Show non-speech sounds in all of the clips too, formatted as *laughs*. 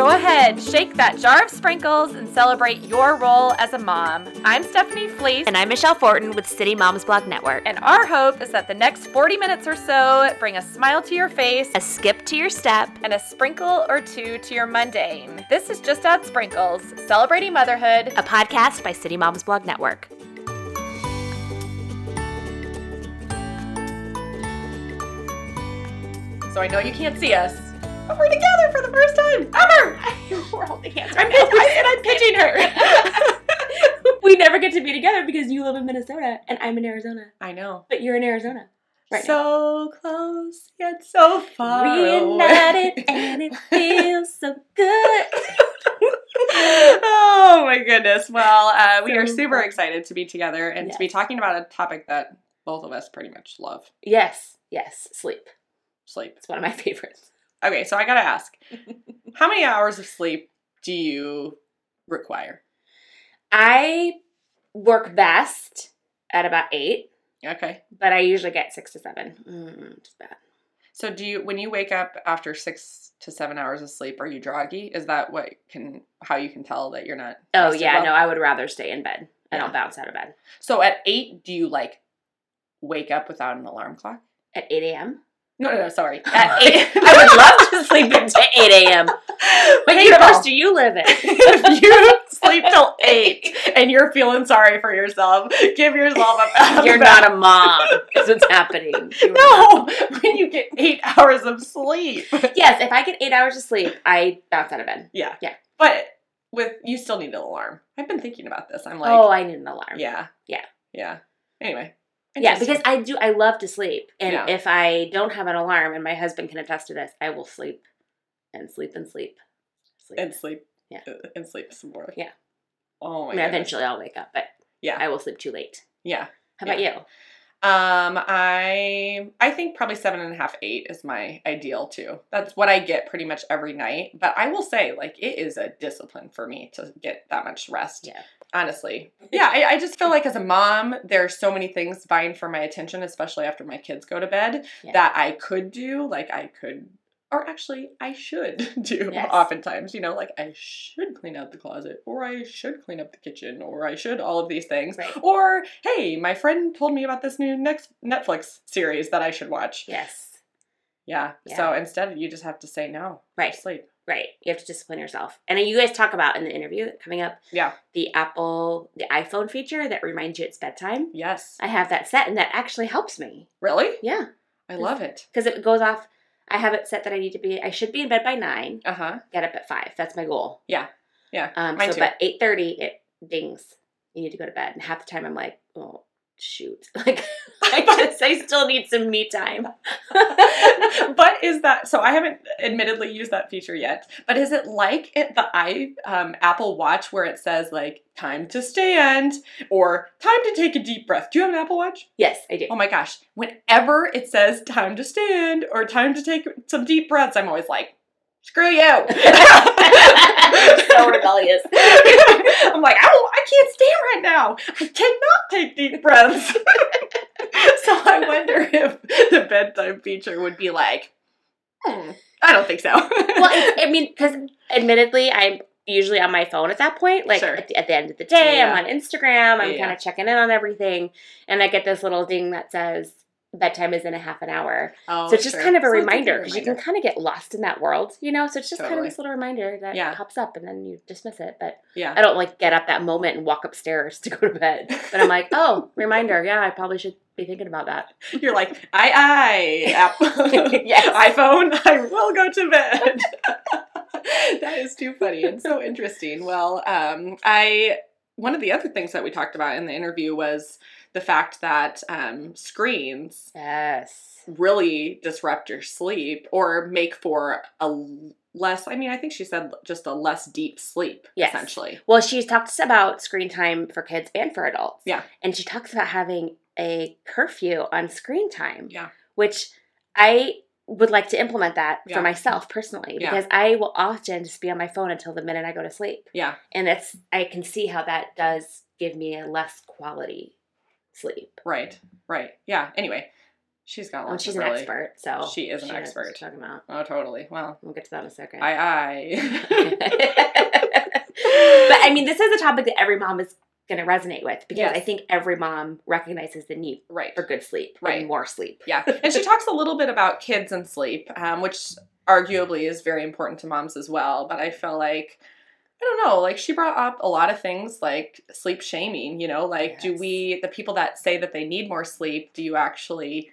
Go ahead, shake that jar of sprinkles and celebrate your role as a mom. I'm Stephanie Fleece. And I'm Michelle Fortin with City Moms Blog Network. And our hope is that the next 40 minutes or so bring a smile to your face, a skip to your step, and a sprinkle or two to your mundane. This is Just Add Sprinkles, celebrating motherhood, a podcast by City Moms Blog Network. So I know you can't see us, we're together for the first time ever. *laughs* we're holding hands. Right I'm, I, I'm *laughs* pitching her. *laughs* we never get to be together because you live in Minnesota and I'm in Arizona. I know, but you're in Arizona. Right so now. close yet so far Reunited and it feels so good. oh my goodness. Well, uh, we are super excited to be together and yes. to be talking about a topic that both of us pretty much love. Yes, yes, sleep. Sleep. It's one of my favorites. Okay, so I gotta ask *laughs* how many hours of sleep do you require? I work best at about eight. Okay. But I usually get six to seven. Mm, just bad. So do you when you wake up after six to seven hours of sleep, are you droggy? Is that what can how you can tell that you're not Oh yeah, well? no, I would rather stay in bed. And I yeah. don't bounce out of bed. So at eight, do you like wake up without an alarm clock? At eight AM? No, no, no, sorry. *laughs* At eight, I would love to sleep until 8 a.m. *laughs* What hey, universe do you live in? *laughs* if you sleep till 8 and you're feeling sorry for yourself, give yourself a You're not a mom. That's what's happening. You no, when you get 8 hours of sleep. Yes, if I get 8 hours of sleep, I bounce out of bed. Yeah. Yeah. But with you still need an alarm. I've been thinking about this. I'm like, oh, I need an alarm. Yeah. Yeah. Yeah. Anyway, yeah, because I do. I love to sleep, and yeah. if I don't have an alarm, and my husband can attest to this, I will sleep and sleep and sleep, sleep. and sleep. Yeah, uh, and sleep some more. Yeah. Oh my. I mean, eventually I'll wake up, but yeah, I will sleep too late. Yeah. How about yeah. you? Um, I I think probably seven and a half, eight is my ideal too. That's what I get pretty much every night. But I will say, like, it is a discipline for me to get that much rest. Yeah. Honestly. Yeah, I, I just feel like as a mom, there's so many things vying for my attention, especially after my kids go to bed, yeah. that I could do. Like I could or actually I should *laughs* do yes. oftentimes, you know, like I should clean out the closet or I should clean up the kitchen or I should all of these things. Right. Or hey, my friend told me about this new next Netflix series that I should watch. Yes. Yeah. yeah. So instead you just have to say no. Right. Sleep. Right. You have to discipline yourself. And you guys talk about in the interview coming up. Yeah. The Apple, the iPhone feature that reminds you it's bedtime. Yes. I have that set and that actually helps me. Really? Yeah. I love it. Because it goes off I have it set that I need to be. I should be in bed by nine. Uh huh. Get up at five. That's my goal. Yeah. Yeah. Um. Mine so, too. but eight thirty, it dings. You need to go to bed, and half the time I'm like, oh shoot, *laughs* like I *laughs* just I still need some me time. *laughs* but is that so? I haven't admittedly used that feature yet. But is it like it, the i um, Apple Watch where it says like time to stand or time to take a deep breath? Do you have an Apple Watch? Yes, I do. Oh my gosh! Whenever it says time to stand or time to take some deep breaths, I'm always like, screw you. so rebellious. I'm like, oh, I can't stand right now. I cannot take deep breaths. *laughs* so I wonder if the bedtime feature would be like, hmm, I don't think so. well, I mean, because admittedly, I'm usually on my phone at that point. Like sure. at, the, at, the, end of the day, yeah. I'm on Instagram. I'm yeah. kind of checking in on everything, and I get this little ding that says bedtime is in a half an hour. Oh, so it's just sure. kind of a so reminder because you can kind of get lost in that world, you know. So it's just totally. kind of this little reminder that yeah. pops up, and then you dismiss it. But yeah, I don't like get up that moment and walk upstairs *laughs* to go to bed. But I'm like, oh, reminder. Yeah, I probably should be thinking about that. *laughs* You're like, I, I, Apple, yes. iPhone, I will go to bed. *laughs* that is too funny and so interesting. Well, um, I one of the other things that we talked about in the interview was the fact that um, screens yes really disrupt your sleep or make for a less i mean i think she said just a less deep sleep yes. essentially well she talks about screen time for kids and for adults yeah and she talks about having a curfew on screen time yeah which i would like to implement that Yeah. for myself personally Yeah. because I will often just be on my phone until the minute I go to sleep. yeah And it's I can see how that does give me a less quality sleep. right right yeah anyway She's got Oh, she's of an really- expert, so She is an what expert. talking about. Oh, totally. Well, We'll get to that in a second. I, *laughs* but I. I mean, this is a topic that every mom is going to resonate with because I think every mom recognizes the need right. for good sleep Right. and more sleep. Yeah. And she talks a little bit about kids and sleep, um, which arguably is very important to moms as well. But I feel like, I don't know, like she brought up a lot of things like sleep shaming, you know, like do we, the people that say that they need more sleep, do you actually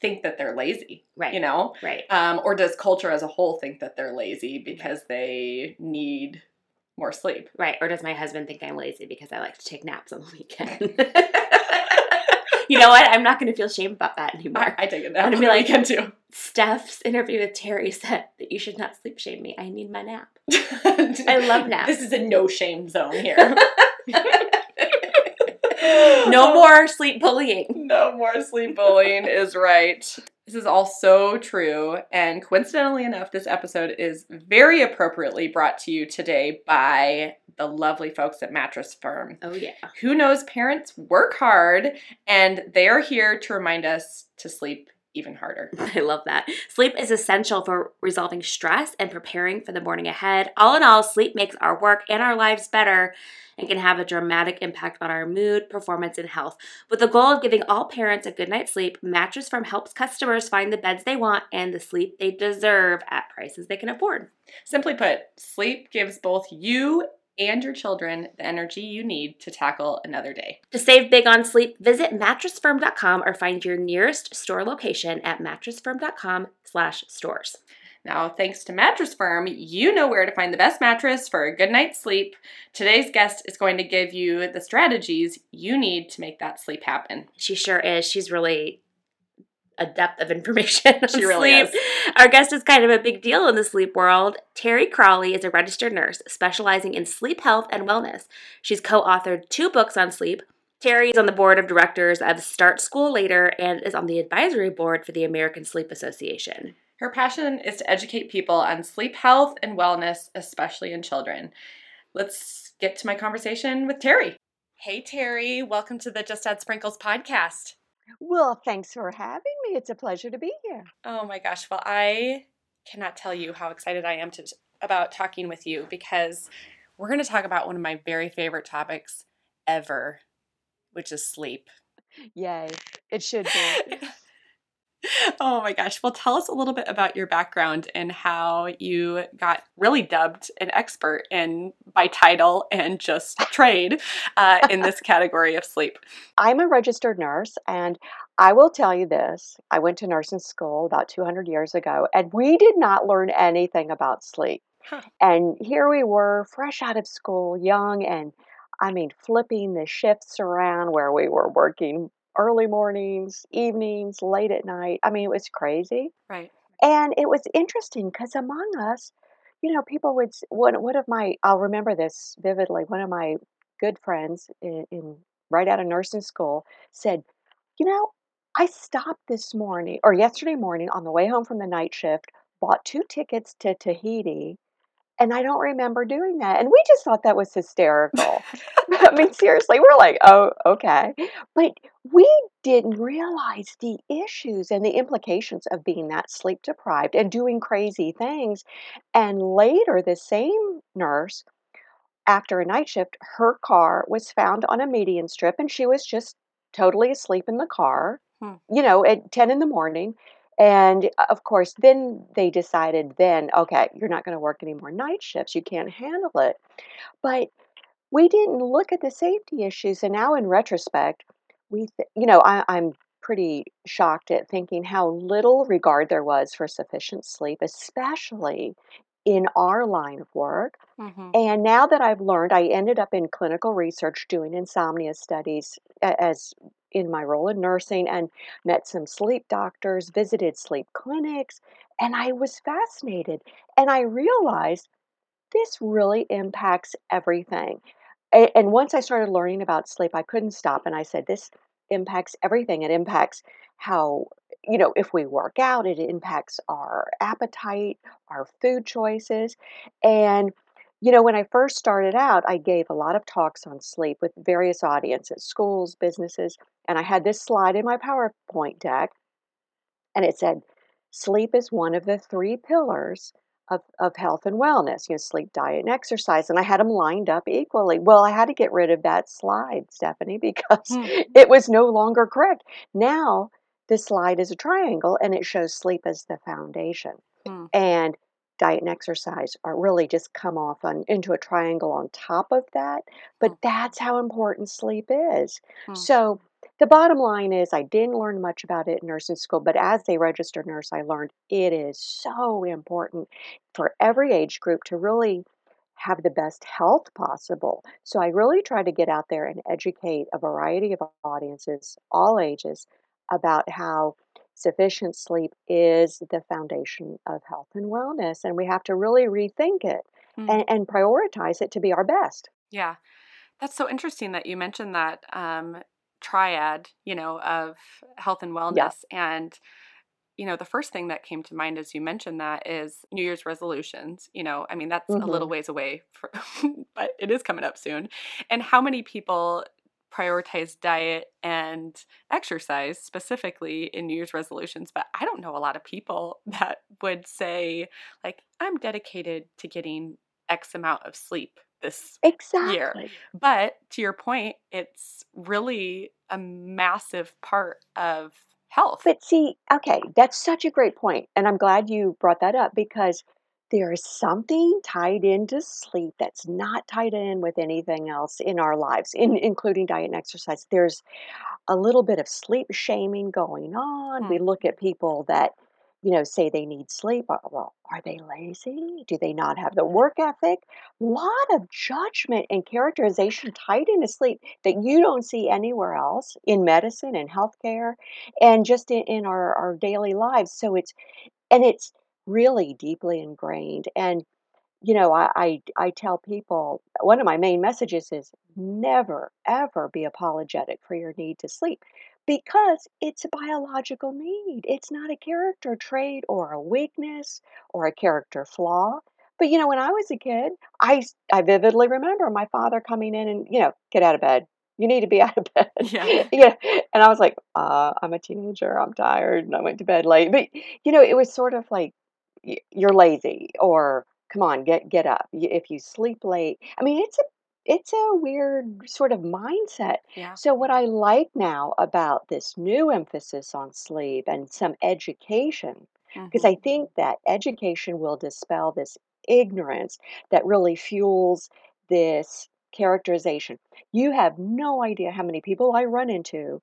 think that they're lazy, Right. you know? Right. Um, or does culture as a whole think that they're lazy because they need more sleep? Right. Or does my husband think I'm lazy because I like to take naps on the weekend? *laughs* *laughs* you know what? I'm not going to feel shame about that anymore. I, I take it I'm down gonna be like- *laughs* can too. Steph's interview with Terry said that you should not sleep shame me. I need my nap. *laughs* I love naps. This is a no shame zone here. *laughs* No more sleep bullying. No more sleep bullying is right. This is all so true. And coincidentally enough, this episode is very appropriately brought to you today by the lovely folks at Mattress Firm. Oh, yeah. Who knows parents work hard and they are here to remind us to sleep even harder. *laughs* I love that. Sleep is essential for resolving stress and preparing for the morning ahead. All in all, sleep makes our work and our lives better and can have a dramatic impact on our mood, performance, and health. With the goal of giving all parents a good night's sleep, Mattress Firm helps customers find the beds they want and the sleep they deserve at prices they can afford. Simply put, sleep gives both you and your children the energy you need to tackle another day. To save big on sleep, visit mattressfirm.com or find your nearest store location at mattressfirm.com/stores. Now, thanks to Mattress Firm, you know where to find the best mattress for a good night's sleep. Today's guest is going to give you the strategies you need to make that sleep happen. She sure is. She's really a depth of information on She really sleep. Our guest is kind of a big deal in the sleep world. Terry Cralle is a registered nurse specializing in sleep health and wellness. She's co-authored two books on sleep. Terry is on the board of directors of Start School Later and is on the advisory board for the American Sleep Association. Her passion is to educate people on sleep health and wellness, especially in children. Let's get to my conversation with Terry. Hey, Terry. Welcome to the Just Add Sprinkles podcast. Well, thanks for having me. It's a pleasure to be here. Oh my gosh. Well, I cannot tell you how excited I am to about talking with you because we're going to talk about one of my very favorite topics ever, which is sleep. Yay. It should be. *laughs* oh my gosh. Well, tell us a little bit about your background and how you got really dubbed an expert in by title and just trade uh, in this *laughs* category of sleep. I'm a registered nurse, and I will tell you this I went to nursing school about 200 years ago, and we did not learn anything about sleep. Huh. And here we were, fresh out of school, young, and I mean, flipping the shifts around where we were working early mornings, evenings, late at night. I mean, it was crazy. Right. And it was interesting because among us, you know, people would, one, one of my, I'll remember this vividly, one of my good friends in, in right out of nursing school said, you know, I stopped this morning or yesterday morning on the way home from the night shift, bought two tickets to Tahiti, and I don't remember doing that. And we just thought that was hysterical. *laughs* *laughs* I mean, seriously, we're like, oh, okay. But we didn't realize the issues and the implications of being that sleep deprived and doing crazy things. And later, the same nurse, after a night shift, her car was found on a median strip and she was just totally asleep in the car, Hmm. you know, at 10 in the morning. And uh, of course, then they decided, then, okay, you're not going to work any more night shifts. You can't handle it. But we didn't look at the safety issues. And now, in retrospect, we, th- you know, I, I'm pretty shocked at thinking how little regard there was for sufficient sleep, especially in our line of work. Mm-hmm. And now that I've learned, I ended up in clinical research doing insomnia studies as in my role in nursing and met some sleep doctors, visited sleep clinics, and I was fascinated. And I realized this really impacts everything. And once I started learning about sleep, I couldn't stop. And I said, this impacts everything. It impacts how, you know, if we work out, it impacts our appetite, our food choices. And, you know, when I first started out, I gave a lot of talks on sleep with various audiences, schools, businesses. And I had this slide in my PowerPoint deck and it said sleep is one of the three pillars of, of health and wellness, you know, sleep, diet, and exercise. And I had them lined up equally. Well, I had to get rid of that slide, Stephanie, *laughs* because hmm. it was no longer correct. Now, this slide is a triangle and it shows sleep as the foundation. Hmm. And diet and exercise are really just come off on into a triangle on top of that. But hmm. that's how important sleep is. Hmm. So the bottom line is I didn't learn much about it in nursing school, but as a registered nurse, I learned it is so important for every age group to really have the best health possible. So I really try to get out there and educate a variety of audiences, all ages, about how sufficient sleep is the foundation of health and wellness. And we have to really rethink it mm. and, and, prioritize it to be our best. Yeah. That's so interesting that you mentioned that um, triad, you know, of health and wellness. Yeah. And, you know, the first thing that came to mind as you mentioned that is New Year's resolutions. You know, I mean, that's mm-hmm. a little mm-hmm. ways away, for, *laughs* but it is coming up soon. And how many people prioritize diet and exercise specifically in New Year's resolutions, but I don't know a lot of people *laughs* that would say, like, I'm dedicated to getting X amount of sleep this exactly. year. But to your point, it's really a massive part of health. But see, okay, that's such a great point, and I'm glad you brought that up because there is something tied into sleep that's not tied in with anything else in our lives, in, including diet and exercise. There's a little bit of sleep shaming going on. Hmm. We look at people that you know, say they need sleep. Uh, well, are they lazy? Do they not have the work ethic? A lot of judgment and characterization tied into sleep that you don't see anywhere else in medicine and healthcare and just in, in our, our daily lives. So it's, and it's really deeply ingrained. And, you know, I, I, I tell people one of my main messages is never, ever be apologetic for your need to sleep because it's a biological need. It's not a character trait or a weakness or a character flaw. But you know, when I was a kid, I I vividly remember my father coming in and you know, get out of bed. You need to be *laughs* out of bed. *laughs* Yeah. yeah. And I was like, uh, I'm a teenager. I'm tired, and I went to bed late. But you know, it was sort of like you're lazy or come on, get get up. If you sleep late, I mean, it's a it's a weird sort of mindset. Yeah. So what I like now about this new emphasis on sleep and some education, because mm-hmm. I think that education will dispel this ignorance that really fuels this characterization. You have no idea how many people I run into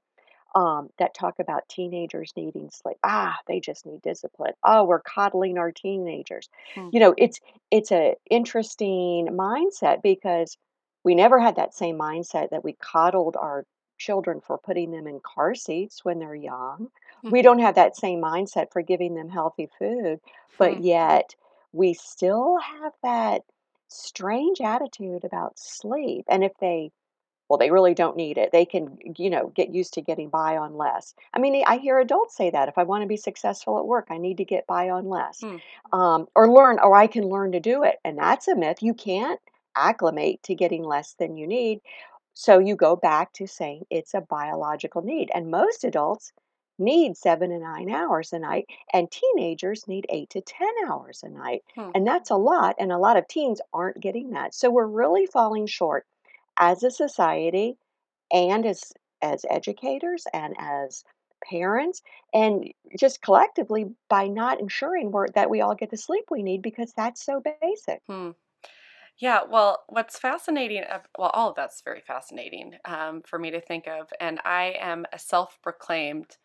um, that talk about teenagers needing sleep. Ah, they just need discipline. Oh, we're coddling our teenagers. Hmm. You know, it's it's a interesting mindset because we never had that same mindset that we coddled our children for putting them in car seats when they're young. Mm-hmm. We don't have that same mindset for giving them healthy food, but mm-hmm. yet we still have that strange attitude about sleep. And if they well, they really don't need it. They can, you know, get used to getting by on less. I mean, I hear adults say that if I want to be successful at work, I need to get by on less, mm. um, or learn, or I can learn to do it. And that's a myth. You can't acclimate to getting less than you need. So you go back to saying it's a biological need. And most adults need seven to nine hours a night, and teenagers need eight to 10 hours a night. Hmm. And that's a lot. And a lot of teens aren't getting that. So we're really falling short as a society and as, as educators and as parents and just collectively by not ensuring that we all get the sleep we need because that's so basic. Hmm. Yeah, well, what's fascinating, well, all of that's very fascinating um, for me to think of. And I am a self proclaimed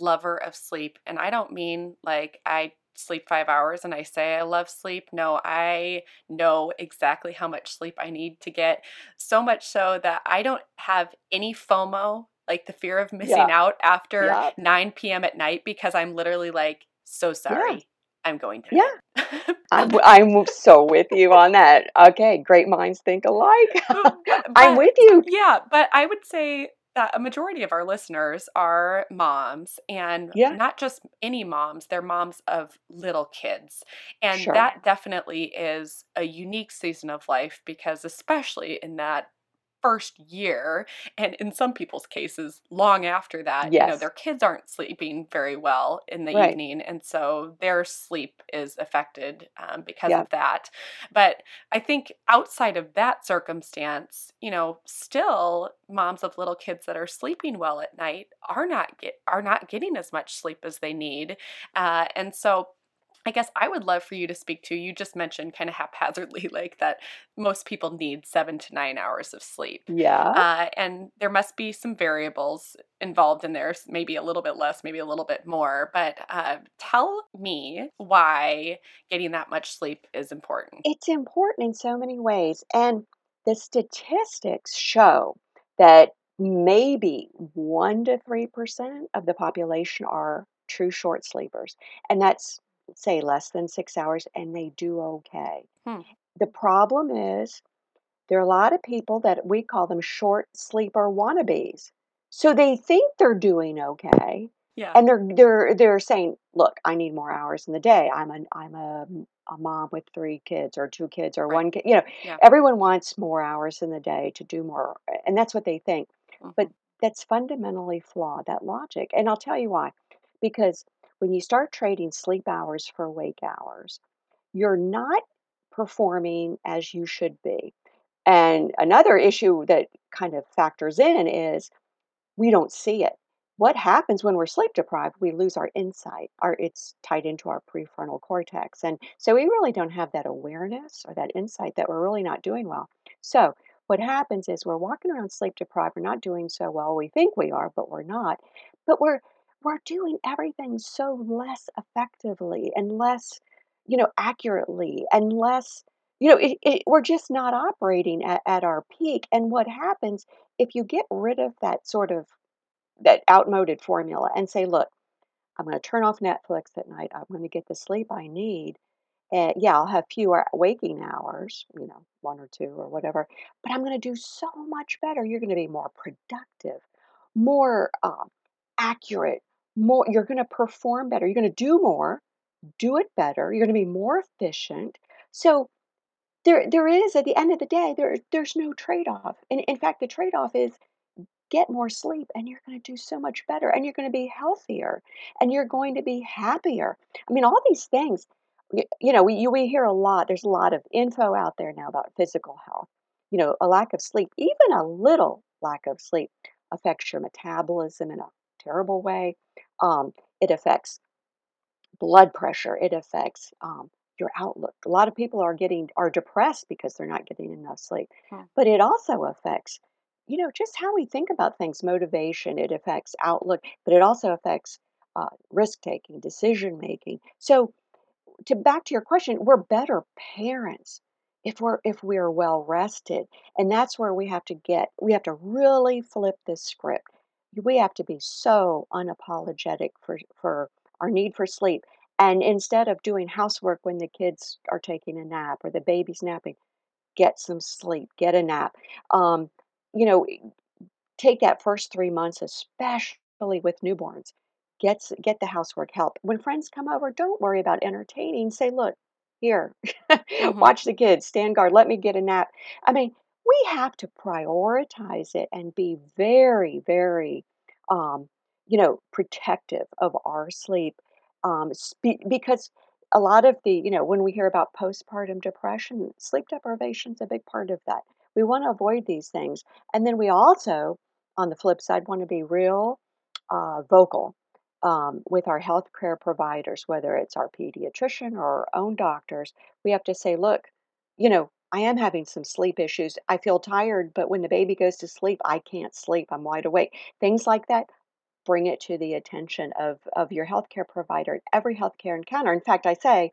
lover of sleep. And I don't mean like I sleep five hours and I say I love sleep. No, I know exactly how much sleep I need to get. So much so that I don't have any FOMO, like the fear of missing yeah. out after yeah. 9 p.m. at night, because I'm literally like, so sorry. Yeah. I'm going to. Yeah. *laughs* I'm, I'm so with you on that. Okay, great minds think alike. *laughs* I'm with you. Yeah, but I would say that a majority of our listeners are moms and yeah. not just any moms, they're moms of little kids. And sure. that definitely is a unique season of life because, especially in that first year and in some people's cases long after that yes. you know their kids aren't sleeping very well in the right. evening and so their sleep is affected um, because of that but i think outside of that circumstance you know still moms of little kids that are sleeping well at night are not get are not getting as much sleep as they need uh, and so I guess I would love for you to speak to. You just mentioned kind of haphazardly, *laughs* like that most people need seven to nine hours of sleep. Yeah. Uh, and there must be some variables involved in there, maybe a little bit less, maybe a little bit more. But uh, tell me why getting that much sleep is important. It's important in so many ways. And the statistics show that maybe 1% to 3% of the population are true short sleepers. And that's say less than six hours and they do okay. Hmm. The problem is there are a lot of people that we call them short sleeper wannabes. So they think they're doing okay. Yeah. And they're they're they're saying, "Look, I need more hours in the day. I'm a I'm a, a mom with three kids or two kids or right. one kid. You know, yeah. everyone wants more hours in the day to do more, and that's what they think. Mm-hmm. But that's fundamentally flawed. That logic, and I'll tell you why. Because when you start trading sleep hours for wake hours, you're not performing as you should be. And another issue that kind of factors in is we don't see it. What happens when we're sleep deprived? We lose our insight. Our it's tied into our prefrontal cortex. And so we really don't have that awareness or that insight that we're really not doing well. So what happens is we're walking around sleep deprived, we're not doing so well. We think we are, but we're not. But we're we're doing everything so less effectively and less, you know, accurately and less, you know, it, it, we're just not operating at, at our peak. And what happens if you get rid of that sort of that outmoded formula and say, look, I'm going to turn off Netflix at night. I'm going to get the sleep I need. And yeah, I'll have fewer waking hours, you know, one or two or whatever, but I'm going to do so much better. You're going to be more productive, more um, accurate, more you're going to perform better you're going to do more do it better you're going to be more efficient. So there there is at the end of the day there there's no trade-off and in fact the trade-off is get more sleep and you're going to do so much better and you're going to be healthier and you're going to be happier. I mean all these things you know we, we hear a lot there's a lot of info out there now about physical health. You know a lack of sleep even a little lack of sleep affects your metabolism in a terrible way. Um, it affects blood pressure. It affects um, your outlook. A lot of people are getting are depressed because they're not getting enough sleep. Hmm. But it also affects, you know, just how we think about things, motivation. It affects outlook, but it also affects uh, risk taking, decision making. So, to back to your question, we're better parents if we're if we're well rested, and that's where we have to get. We have to really flip this script we have to be so unapologetic for for our need for sleep. And instead of doing housework when the kids are taking a nap or the baby's napping get some sleep get a nap. Um, you know take that first three months especially with newborns. Get get the housework help. When friends come over don't worry about entertaining. Say look here *laughs* mm-hmm. watch the kids stand guard let me get a nap. I mean we have to prioritize it and be very, very, um, you know, protective of our sleep. Um, spe- because a lot of the, you know, when we hear about postpartum depression, sleep deprivation is a big part of that. We want to avoid these things. And then we also, on the flip side, want to be real uh, vocal um, with our healthcare providers, whether it's our pediatrician or our own doctors. We have to say, look, you know, I am having some sleep issues. I feel tired, but when the baby goes to sleep, I can't sleep. I'm wide awake. Things like that, bring it to the attention of, of your healthcare provider at every healthcare encounter. In fact, I say,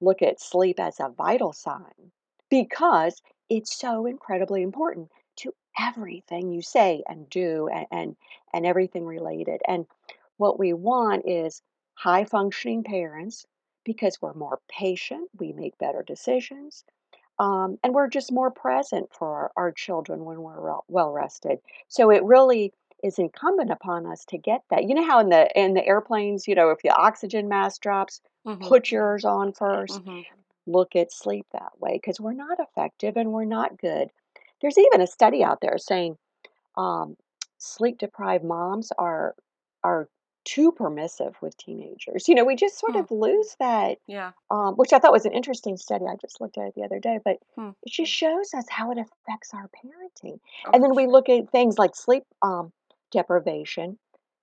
look at sleep as a vital sign because it's so incredibly important to everything you say and do and, and, and everything related. And what we want is high functioning parents because we're more patient, we make better decisions, um, and we're just more present for our, our children when we're well rested. So it really is incumbent upon us to get that. You know how in the in the airplanes, you know, if the oxygen mask drops, mm-hmm. put yours on 1st mm-hmm. Look at sleep that way because we're not effective and we're not good. there's even a study out there saying um, sleep deprived moms are are too permissive with teenagers. You know, we just sort Hmm. of lose that, Yeah. um, which I thought was an interesting study. I just looked at it the other day, but Hmm. it just shows us how it affects our parenting. Oh, And then we sure. look at things like sleep um, deprivation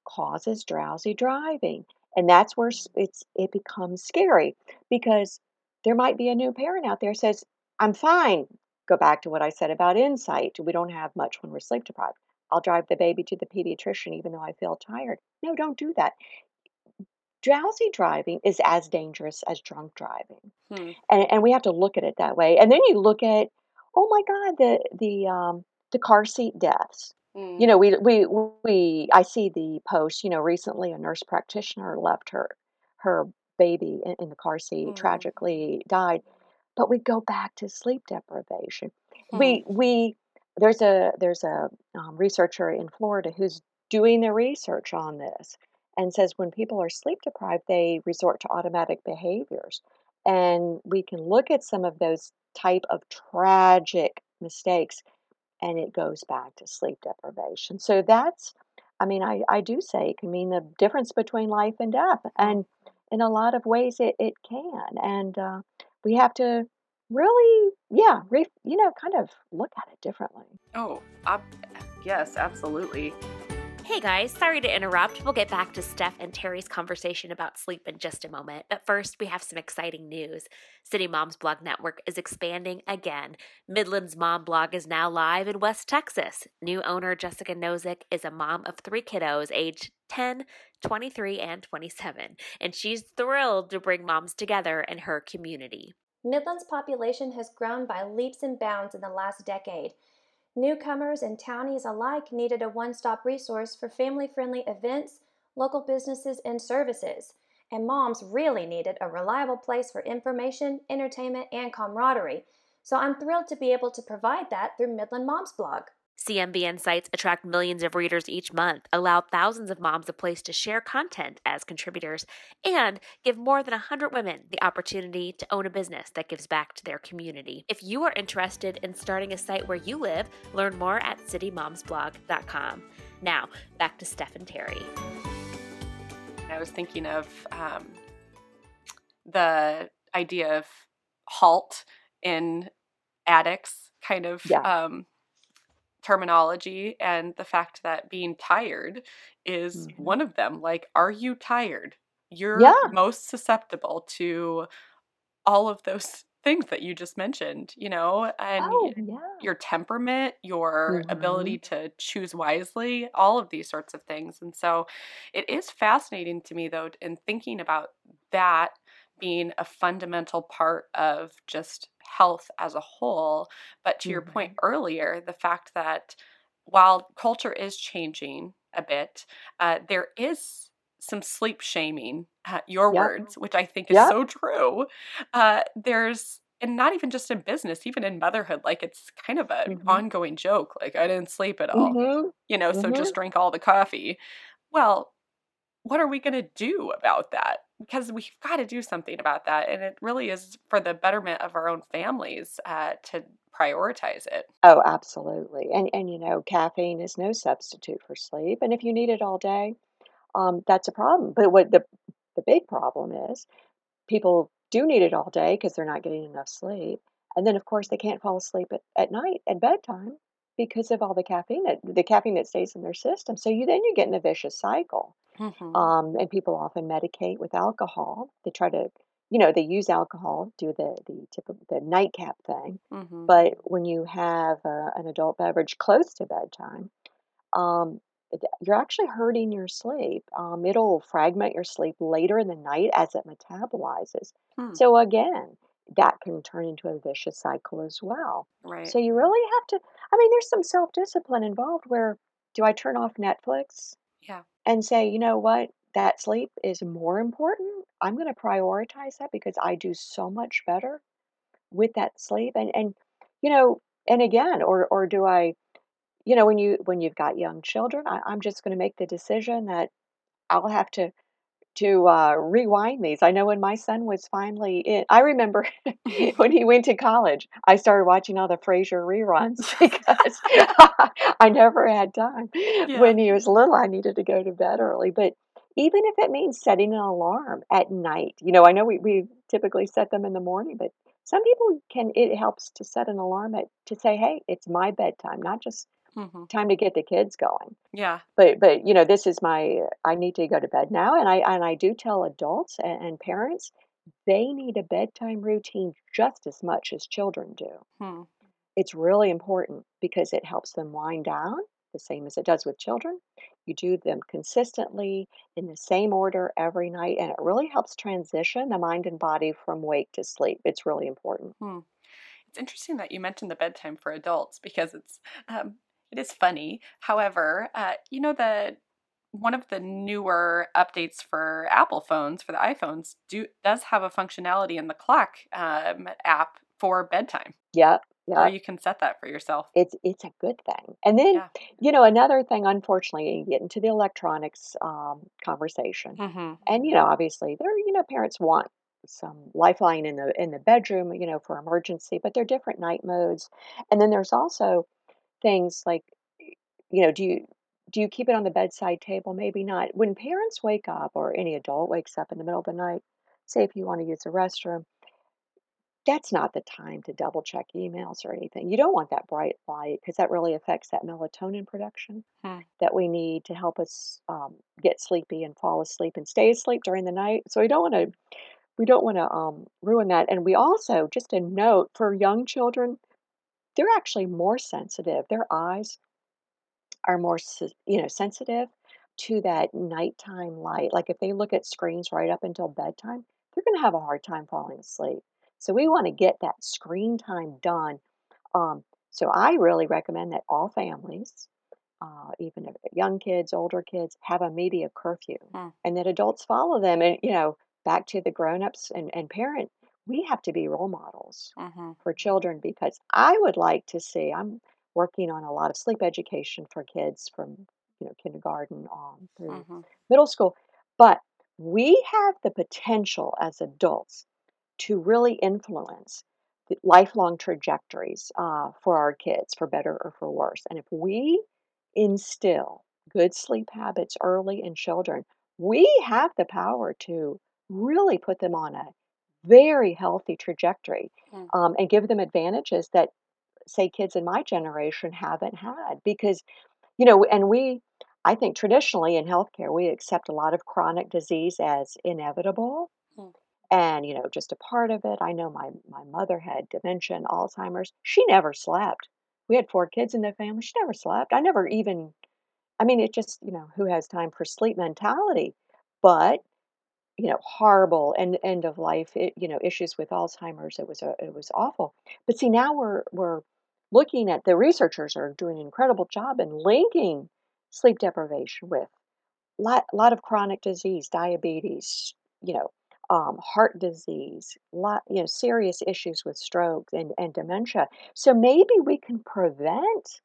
causes drowsy driving, and that's where it's it becomes scary because there might be a new parent out there says, "I'm fine." Go back to what I said about insight. We don't have much when we're sleep deprived. I'll drive the baby to the pediatrician even though I feel tired. No, don't do that. Drowsy driving is as dangerous as drunk driving. Hmm. And and we have to look at it that way. And then you look at, oh my God, the the um the car seat deaths. Mm. You know, we we we I see the post, you know, recently a nurse practitioner left her her baby in, in the car seat, Mm. tragically died. But we go back to sleep deprivation. Hmm. We we there's a there's a um, researcher in Florida who's doing the research on this and says when people are sleep deprived, they resort to automatic behaviors. And we can look at some of those type of tragic mistakes and it goes back to sleep deprivation. So that's, I mean, I, I do say it can mean the difference between life and death. And in a lot of ways, it, it can. And uh, we have to really, yeah, re, you know, kind of look at it differently. Oh, ab- yes, absolutely. Hey guys, sorry to interrupt. We'll get back to Steph and Terry's conversation about sleep in just a moment. But first, we have some exciting news. City Moms Blog Network is expanding again. Midland Moms Blog is now live in West Texas. New owner Jessica Nozick is a mom of three kiddos aged 10, 23, and 27, and she's thrilled to bring moms together in her community. Midland's population has grown by leaps and bounds in the last decade. Newcomers and townies alike needed a one stop resource for family friendly events, local businesses, and services. And moms really needed a reliable place for information, entertainment, and camaraderie. So I'm thrilled to be able to provide that through Midland Moms Blog. CMBN sites attract millions of readers each month, allow thousands of moms a place to share content as contributors, and give more than 100 women the opportunity to own a business that gives back to their community. If you are interested in starting a site where you live, learn more at citymomsblog.com. Now, back to Steph and Terry. I was thinking of um, the idea of HALT in addicts kind of Yeah. um, terminology and the fact that being tired is Mhm. one of them. Like, are you tired? You're Yeah. most susceptible to all of those *laughs* things that you just mentioned, you know, and Oh, yeah. your temperament, your ability to choose wisely, all of these sorts of things. And so it is fascinating to me, though, in thinking about that being a fundamental part of just health as a whole. But to your point earlier, the fact that while culture is changing a bit, uh, there is some sleep shaming, uh, your Yep. words, which I think is Yep. so true. Uh, there's, and not even just in business, even in motherhood, like it's kind of an Mhm. ongoing joke. Like, I didn't sleep at all, Mhm. you know, so Mhm. just drink all the coffee. Well, what are we going to do about that? Because we've got to do something about that. And it really is for the betterment of our own families uh, to prioritize it. Oh, absolutely. And and you know, caffeine is no substitute for sleep. And if you need it all day, um, that's a problem. But what the the big problem is, people do need it all day because they're not getting enough sleep. And then of course they can't fall asleep at, at night at bedtime because of all the caffeine that the caffeine that stays in their system. So you then you get in a vicious cycle. Mhm. Um, and people often medicate with alcohol. They try to, you know, they use alcohol, do the the typical the nightcap thing. Mhm. But when you have uh, an adult beverage close to bedtime, um, you're actually hurting your sleep. Um, it'll fragment your sleep later in the night as it metabolizes. Hmm. So again, that can turn into a vicious cycle as well. Right. So you really have to. I mean, there's some self discipline involved. Where do I turn off Netflix yeah. And say, you know what, that sleep is more important? I'm going to prioritize that because I do so much better with that sleep. And and you know, and again, or or do I, you know, when you when you've got young children, I, I'm just going to make the decision that I'll have to to uh, rewind these. I know when my son was finally in, I remember *laughs* when he went to college, I started watching all the Frasier reruns *laughs* because *laughs* I never had time. Yeah. When he was little, I needed to go to bed early. But even if it means setting an alarm at night, you know, I know we, we typically set them in the morning, but some people can, it helps to set an alarm at, to say, hey, it's my bedtime, not just Mm-hmm. Time to get the kids going. Yeah. But but you know this is my I need to go to bed now, and I and I do tell adults and, and parents they need a bedtime routine just as much as children do. Hmm. It's really important because it helps them wind down the same as it does with children. You do them consistently in the same order every night, and it really helps transition the mind and body from wake to sleep. It's really important. Hmm. It's interesting that you mentioned the bedtime for adults because it's um, it is funny. However, uh, you know the one of the newer updates for Apple phones for the iPhones do does have a functionality in the clock um, app for bedtime. Yep. Yeah. Or you can set that for yourself. It's it's a good thing. And then yeah. you know another thing. Unfortunately, you get into the electronics um, conversation, mm-hmm. and you know obviously there you know parents want some lifeline in the in the bedroom you know for emergency, but they're different night modes. And then there's also things like you know do you do you keep it on the bedside table? Maybe not. When parents wake up or any adult wakes up in the middle of the night say if you want to use the restroom that's not the time to double check emails or anything. You don't want that bright light because that really affects that melatonin production hmm. that we need to help us um, get sleepy and fall asleep and stay asleep during the night. So we don't want to we don't want to um, ruin that. And we also just a note for young children they're actually more sensitive. Their eyes are more, you know, sensitive to that nighttime light. Like if they look at screens right up until bedtime, they're going to have a hard time falling asleep. So we want to get that screen time done. Um, so I really recommend that all families, uh, even if young kids, older kids, have a media curfew, mm. and that adults follow them. And you know, back to the grown-ups and, and parent we have to be role models mm-hmm. for children because I would like to see, I'm working on a lot of sleep education for kids from you know kindergarten on through mm-hmm. middle school but we have the potential as adults to really influence the lifelong trajectories uh, for our kids for better or for worse and if we instill good sleep habits early in children we have the power to really put them on a very healthy trajectory mm. um, and give them advantages that say kids in my generation haven't had because you know and we i think traditionally in healthcare we accept a lot of chronic disease as inevitable mm. and you know just a part of it. I know my my mother had dementia and alzheimer's. She never slept. We had four kids in the family. She never slept. I never even i mean it just you know who has time for sleep mentality but you know horrible and end of life it, you know issues with Alzheimer's. It was a, it was awful. But see now we're we're looking at the researchers are doing an incredible job in linking sleep deprivation with a lot, lot of chronic disease, diabetes, you know, um, heart disease, lot, you know, serious issues with stroke and, and dementia. So maybe we can prevent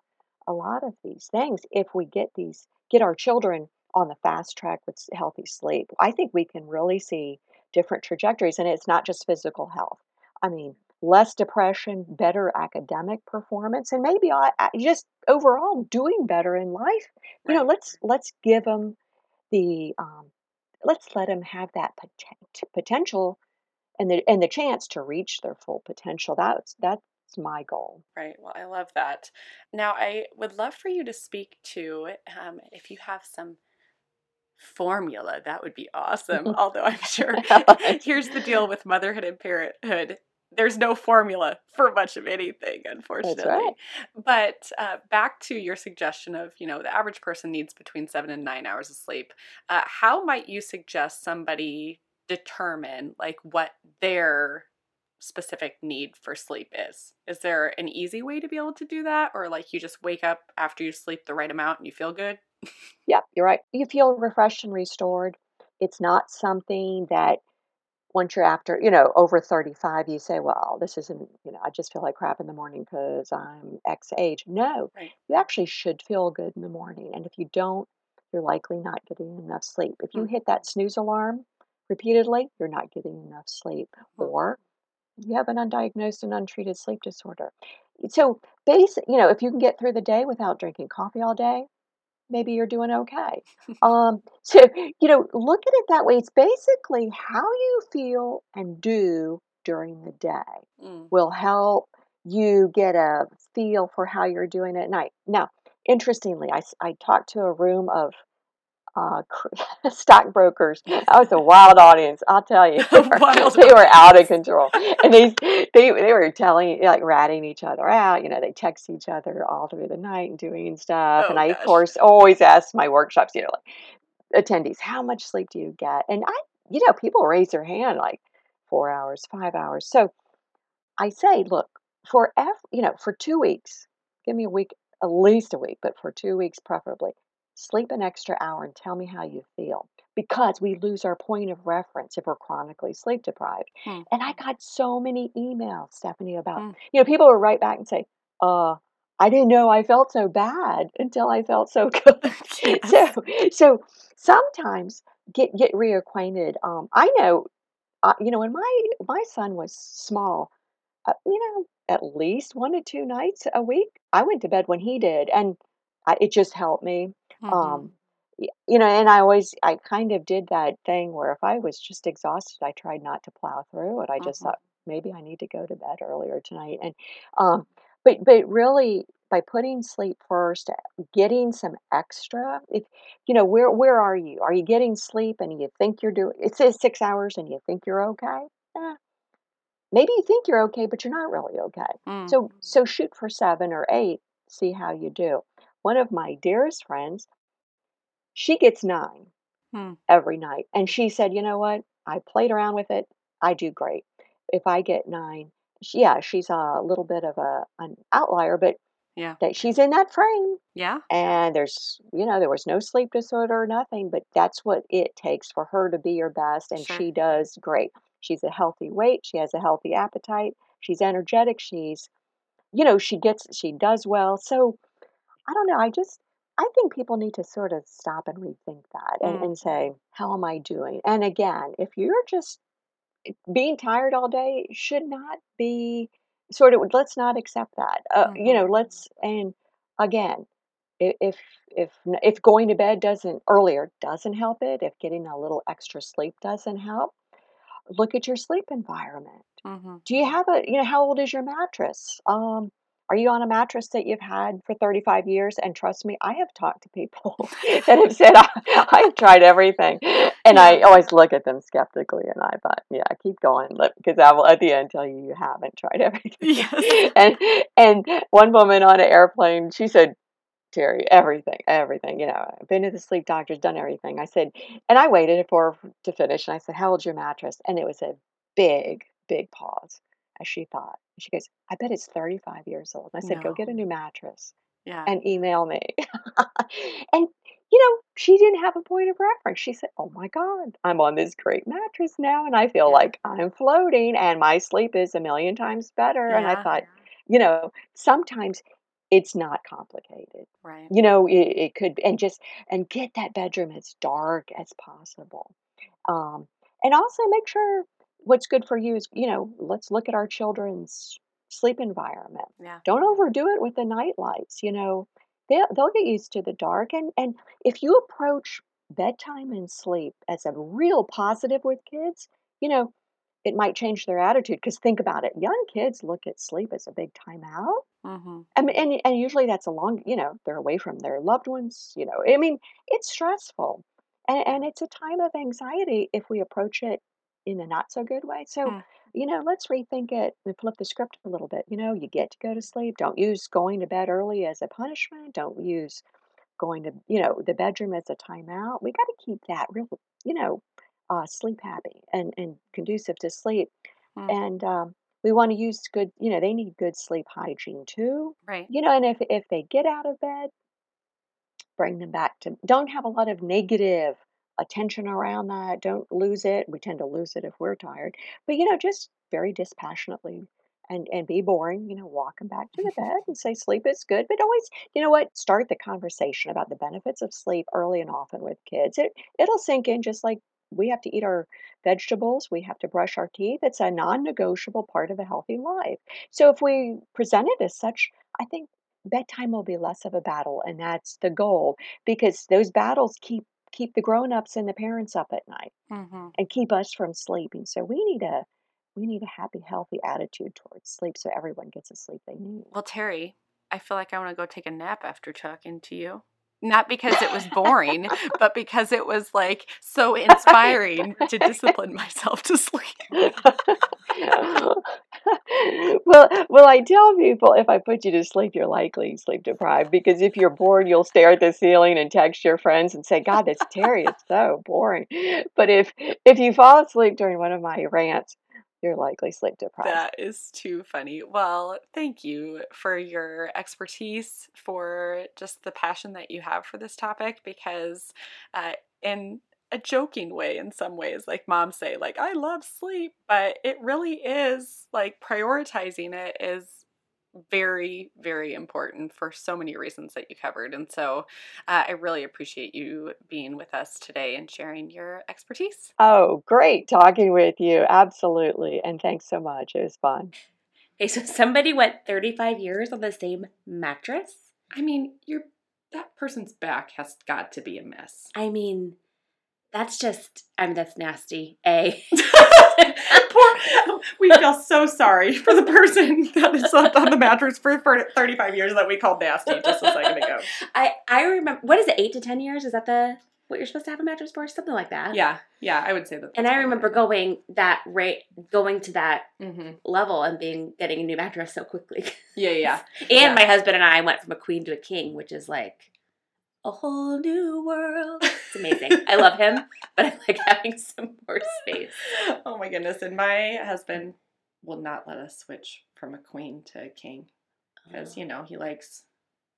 a lot of these things if we get these get our children on the fast track with healthy sleep, I think we can really see different trajectories. And it's not just physical health. I mean, less depression, better academic performance, and maybe I, I just overall doing better in life. Right. You know, let's let's give them the um, let's let them have that poten- potential and the and the chance to reach their full potential. That's that's my goal. Right. Well, I love that. Now, I would love for you to speak to um, if you have some formula. That would be awesome. *laughs* Although I'm sure *laughs* *laughs* here's the deal with motherhood and parenthood. There's no formula for much of anything, unfortunately. Right. But uh, back to your suggestion of, you know, the average person needs between seven and nine hours of sleep. Uh, how might you suggest somebody determine like what their specific need for sleep is. Is there an easy way to be able to do that? Or like you just wake up after you sleep the right amount and you feel good? Yeah, you're right. You feel refreshed and restored. It's not something that once you're after, you know, over 35, you say, well, this isn't, you know, I just feel like crap in the morning because I'm X age. No, right. you actually should feel good in the morning. And if you don't, you're likely not getting enough sleep. If you Mm. hit that snooze alarm repeatedly, you're not getting enough sleep. Mm. Or you have an undiagnosed and untreated sleep disorder. So, basic, you know, if you can get through the day without drinking coffee all day, maybe you're doing okay. *laughs* Um, so, you know, look at it that way. It's basically how you feel and do during the day Mm. will help you get a feel for how you're doing at night. Now, interestingly, I, I talked to a room of uh, *laughs* stockbrokers. That was a wild audience, I'll tell you. *laughs* They were, they were out of control, and they they they were telling like ratting each other out. You know, they text each other all through the night and doing stuff. Oh, and I, of course, always ask my workshops. You know, like attendees, how much sleep do you get? And I, you know, people raise their hand like four hours, five hours. So I say, look, for ev- you know, for two weeks, give me a week, at least a week, but for two weeks preferably, sleep an extra hour and tell me how you feel. Because we lose our point of reference if we're chronically sleep deprived. Hmm. And I got so many emails, Stephanie, about Hmm. you know, people would write back and say, uh, I didn't know I felt so bad until I felt so *laughs* good. *laughs* Yes. So so sometimes get get reacquainted. Um, I know uh, you know, when my my son was small, uh, you know, at least one to two nights a week, I went to bed when he did, and I, it just helped me. Mhm. Um, you know, and I always, I kind of did that thing where if I was just exhausted, I tried not to plow through it. I just Mhm. thought maybe I need to go to bed earlier tonight, and um, but but really by putting sleep first, getting some extra. If you know where where are you? Are you getting sleep and you think you're doing? It says six hours and you think you're okay. Eh, maybe you think you're okay, but you're not really okay. Mm. So so shoot for seven or eight. See how you do. One of my dearest friends, she gets nine Hmm. every night, and she said, you know what? I played around with it. I do great. If I get nine, yeah, she's a little bit of a an outlier, but Yeah. that she's in that frame Yeah. and there's you know there was no sleep disorder or nothing but that's what it takes for her to be her best and Sure. she does great she's a healthy weight she has a healthy appetite she's energetic she's you know she gets she does well so i don't know i just i think people need to sort of stop and rethink that and, Mm. and say how am i doing and again if you're just being tired all day should not be sort of let's not accept that uh, you Mhm. know let's and again i- if if if going to bed doesn't earlier doesn't help it if getting a little extra sleep doesn't help look at your sleep environment Mhm. do you have a you know how old is your mattress um are you on a mattress that you've had for 35 years and trust me i have talked to people *laughs* *laughs* that have said I, i've tried everything and i always look at them skeptically and i thought yeah keep going because i will at the end tell you you haven't tried *laughs* everything Yes. and and one woman on an airplane she said Terry, everything, everything. You know, I've been to the sleep doctors, done everything. I said, and I waited for her to finish, and I said, "How old's your mattress?" And it was a big, big pause, as she thought. She goes, "I bet it's 35 years old." And I said, "Go get a new mattress Yeah. and email me." *laughs* and you know, she didn't have a point of reference. She said, "Oh my God, I'm on this great mattress now, and I feel Yeah. like I'm floating, and my sleep is a million times better." And I thought, you know, sometimes it's not complicated Right. you know it, it could and just and get that bedroom as dark as possible um and also make sure what's good for you is you know let's look at our children's sleep environment Yeah. don't overdo it with the night lights you know they'll, they'll get used to the dark and and if you approach bedtime and sleep as a real positive with kids you know it might change their attitude because think about it young kids look at sleep as a big time out Mhm. I mean, and and usually that's a long, you know, they're away from their loved ones, you know. I mean, it's stressful. And and it's a time of anxiety if we approach it in a not so good way. So, Hmm. you know, let's rethink it and flip the script a little bit. You know, you get to go to sleep. Don't use going to bed early as a punishment. Don't use going to, you know, the bedroom as a timeout. We got to keep that real, you know, uh, sleep happy and and conducive to sleep. Mm. And um, we want to use good, you know, they need good sleep hygiene too. Right. You know, and if if they get out of bed, bring them back to don't have a lot of negative attention around that. Don't lose it. We tend to lose it if we're tired. But you know, just very dispassionately and and be boring. You know, walk them back to the bed and say sleep is good. But always, you know what? Start the conversation about the benefits of sleep early and often with kids. It it'll sink in just like we have to eat our vegetables, we have to brush our teeth. It's a non-negotiable part of a healthy life. So if we present it as such, I think bedtime will be less of a battle, and that's the goal because those battles keep keep the grown-ups and the parents up at night Mm-hmm. and keep us from sleeping. So we need a we need a happy, healthy attitude towards sleep so everyone gets the sleep they need. Well, Terry, I feel like I want to go take a nap after talking to you. Not because it was boring, but because it was like so *laughs* inspiring to discipline myself to sleep. *laughs* *laughs* *laughs* well, well, I tell people if I put you to sleep, you're likely sleep deprived because if you're bored, you'll stare at the ceiling and text your friends and say, "God, that's Terry. It's *laughs* so boring." But if if you fall asleep during one of my rants, you're likely sleep deprived. That is too funny. Well, thank you for your expertise, for just the passion that you have for this topic, because uh, in a joking way, in some ways, like moms say, like, I love sleep, but it really is like prioritizing it is very, very important for so many reasons that you covered. And so uh, I really appreciate you being with us today and sharing your expertise. Oh, great talking with you. Absolutely. And thanks so much. It was fun. Okay, so somebody went 35 years on the same mattress? I mean, your that person's back has got to be a mess. I mean, that's just, I mean, that's nasty. A. *laughs* Poor, we feel so sorry for the person that has slept on the mattress for, for 35 years that we called nasty just a second ago. *laughs* I, I remember, what is it, eight to 10 years? Is that the, what you're supposed to have a mattress for? Something like that. Yeah, yeah, I would say that. And I remember going that rate, going to that hmm level and being getting a new mattress so quickly. Yeah, yeah. *laughs* And Yeah. my husband and I went from a queen to a king, which is like a whole new world. It's amazing. I love him, but I like having some more space. Oh my goodness. And my husband will not let us switch from a queen to a king because, oh. you know, he likes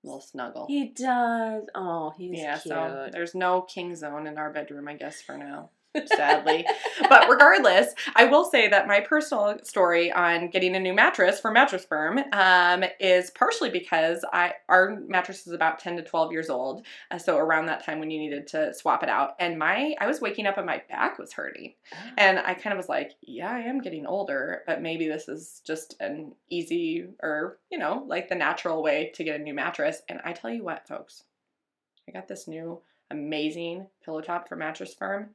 a little snuggle. He does. Oh, he's yeah, cute. so there's no king zone in our bedroom, I guess, for now. Sadly. but regardless, I will say that my personal story on getting a new mattress from Mattress Firm um, is partially because I our mattress is about 10 to 12 years old. Uh, so around that time when you needed to swap it out. And my I was waking up and my back was hurting. And I kind of was like, yeah, I am getting older, but maybe this is just an easy or, you know, like the natural way to get a new mattress. And I tell you what, folks, I got this new amazing pillow top from Mattress Firm.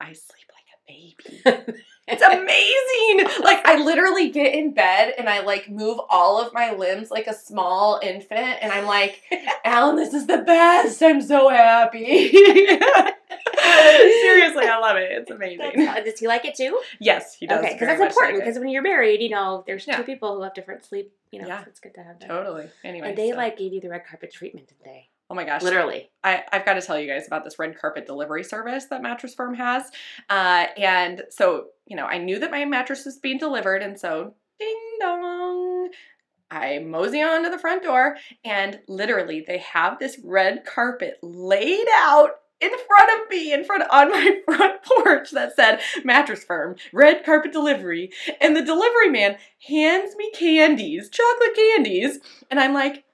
I sleep like a baby. It's amazing. *laughs* Like I literally get in bed and I like move all of my limbs like a small infant and I'm like, *laughs* Alan, this is the best. I'm so happy. *laughs* Seriously, I love it. It's amazing. That's- Does he like it too? Yes, he does. okay, because that's important. Because when you're married, you know, there's Yeah. two people who have different sleep. You know, Yeah. so it's good to have that. Totally. Anyway, And they so- like gave you the red carpet treatment, didn't they? Oh my gosh, Literally. I, I've got to tell you guys about this red carpet delivery service that Mattress Firm has. Uh, and so, you know, I knew that my mattress was being delivered, and so ding dong. I mosey on to the front door, and literally, they have this red carpet laid out in front of me, in front on *laughs* my front porch that said Mattress Firm, red carpet delivery. And the delivery man hands me candies, chocolate candies, and I'm like,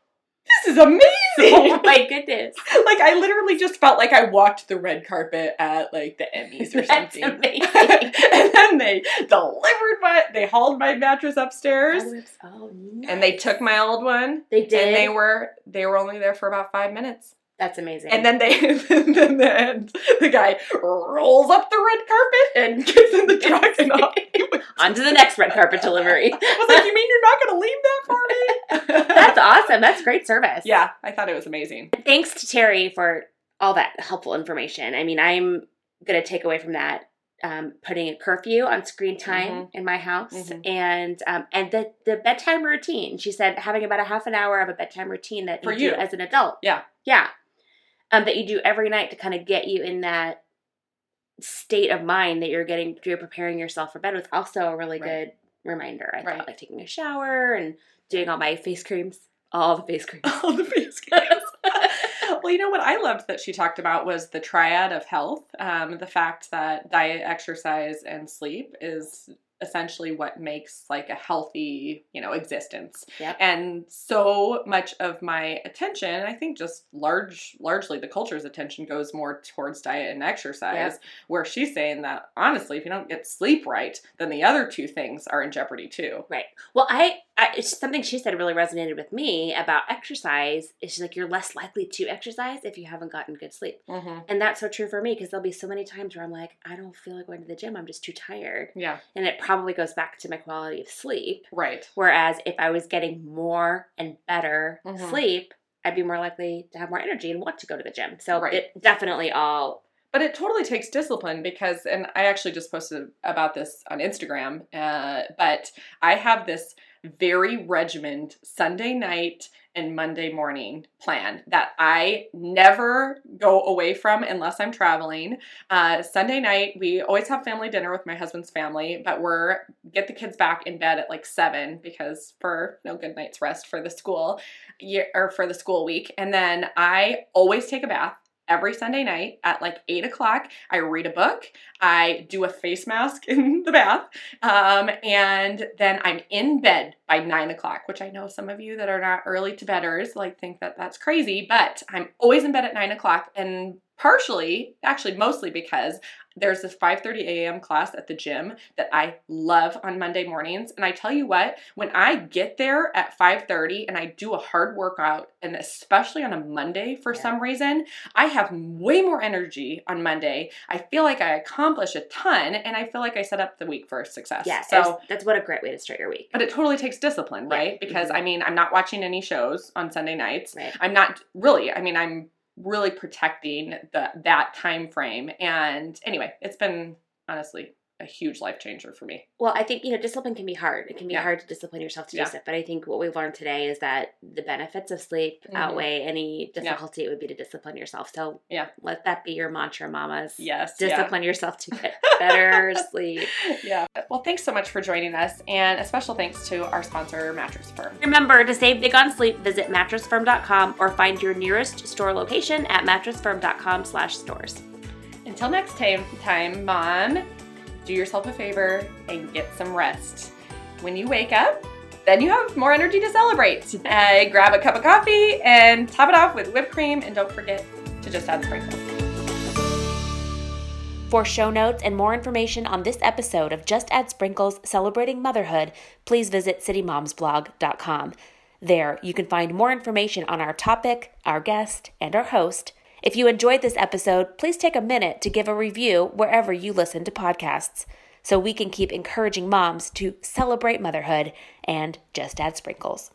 this is amazing. oh my goodness. *laughs* like I literally just felt like I walked the red carpet at like the Emmys or *laughs* That's something. amazing. *laughs* and then they delivered my they hauled my mattress upstairs Oh, oh and they took my old one They did. and they were they were only there for about 5 minutes. That's amazing. And then they *laughs* then the, and the guy rolls up the red carpet and *laughs* gets in the truck and off. *laughs* on to the next red carpet delivery. I was like, "You mean you're not going to leave that for me?" That's awesome. That's great service. Yeah, I thought it was amazing. Thanks to Terry for all that helpful information. I mean, I'm going to take away from that um, putting a curfew on screen time Mhm. in my house Mhm. and um, and the, the bedtime routine. She said having about a half an hour of a bedtime routine that you For do you. as an adult. Yeah. Yeah. Um, that you do every night to kind of get you in that state of mind that you're getting, you're preparing yourself for bed with also a really Right. good reminder. I Right. thought like taking a shower and doing all my face creams, all the face creams. *laughs* all the face creams. *laughs* well, you know what I loved that she talked about was the triad of health. Um, the fact that diet, exercise, and sleep is essentially what makes like a healthy, you know, existence. Yep. And so much of my attention, I think just large largely the culture's attention goes more towards diet and exercise, Yep. where she's saying that honestly, if you don't get sleep right, then the other two things are in jeopardy too. Right. Well, I, I it's something she said really resonated with me about exercise. Is she's like you're less likely to exercise if you haven't gotten good sleep, Mm-hmm. and that's so true for me because there'll be so many times where I'm like I don't feel like going to the gym. I'm just too tired, Yeah. and it probably goes back to my quality of sleep. Right. Whereas if I was getting more and better Mhm. sleep, I'd be more likely to have more energy and want to go to the gym. So Right. it definitely all But it totally takes discipline because, and I actually just posted about this on Instagram, uh, but I have this very regimented Sunday night and Monday morning plan that I never go away from unless I'm traveling. Uh, Sunday night, we always have family dinner with my husband's family, but we're get the kids back in bed at like seven because for no good night's rest for the school year or for the school week. And then I always take a bath every Sunday night at like eight o'clock. I read a book. I do a face mask *laughs* in the bath. Um, and then I'm in bed by nine o'clock, which I know some of you that are not early to bedders like think that that's crazy, but I'm always in bed at nine o'clock and partially, actually mostly because there's this 5:30 a.m. class at the gym that I love on Monday mornings and I tell you what when I get there at 5:30 and I do a hard workout and especially on a Monday for Yeah. some reason I have way more energy on Monday I feel like I accomplish a ton and I feel like I set up the week for success yeah. so So that's what a great way to start your week. but it totally takes discipline Yeah. right because Mhm. I mean I'm not watching any shows on Sunday nights Right. I'm not really. I mean, I'm really protecting the that time frame. And anyway, it's been honestly a huge life changer for me. Well, I think you know discipline can be hard. It can be Yeah. hard to discipline yourself to Yeah. do stuff. But I think what we've learned today is that the benefits of sleep Mhm. outweigh any difficulty it would be to discipline yourself. So Yeah. let that be your mantra, mamas. Yes. Discipline yourself to get *laughs* better sleep. Yeah. Well, thanks so much for joining us, and a special thanks to our sponsor, Mattress Firm. Remember to save big on sleep, visit mattressfirm.com or find your nearest store location at mattressfirm.com slash stores. Until next time, time, Mom, do yourself a favor and get some rest. When you wake up, then you have more energy to celebrate. Uh, grab a cup of coffee and top it off with whipped cream, and don't forget to just add sprinkles. For show notes and more information on this episode of Just Add Sprinkles Celebrating Motherhood, please visit citymomsblog.com. There, you can find more information on our topic, our guest, and our host. If you enjoyed this episode, please take a minute to give a review wherever you listen to podcasts so we can keep encouraging moms to celebrate motherhood and just add sprinkles.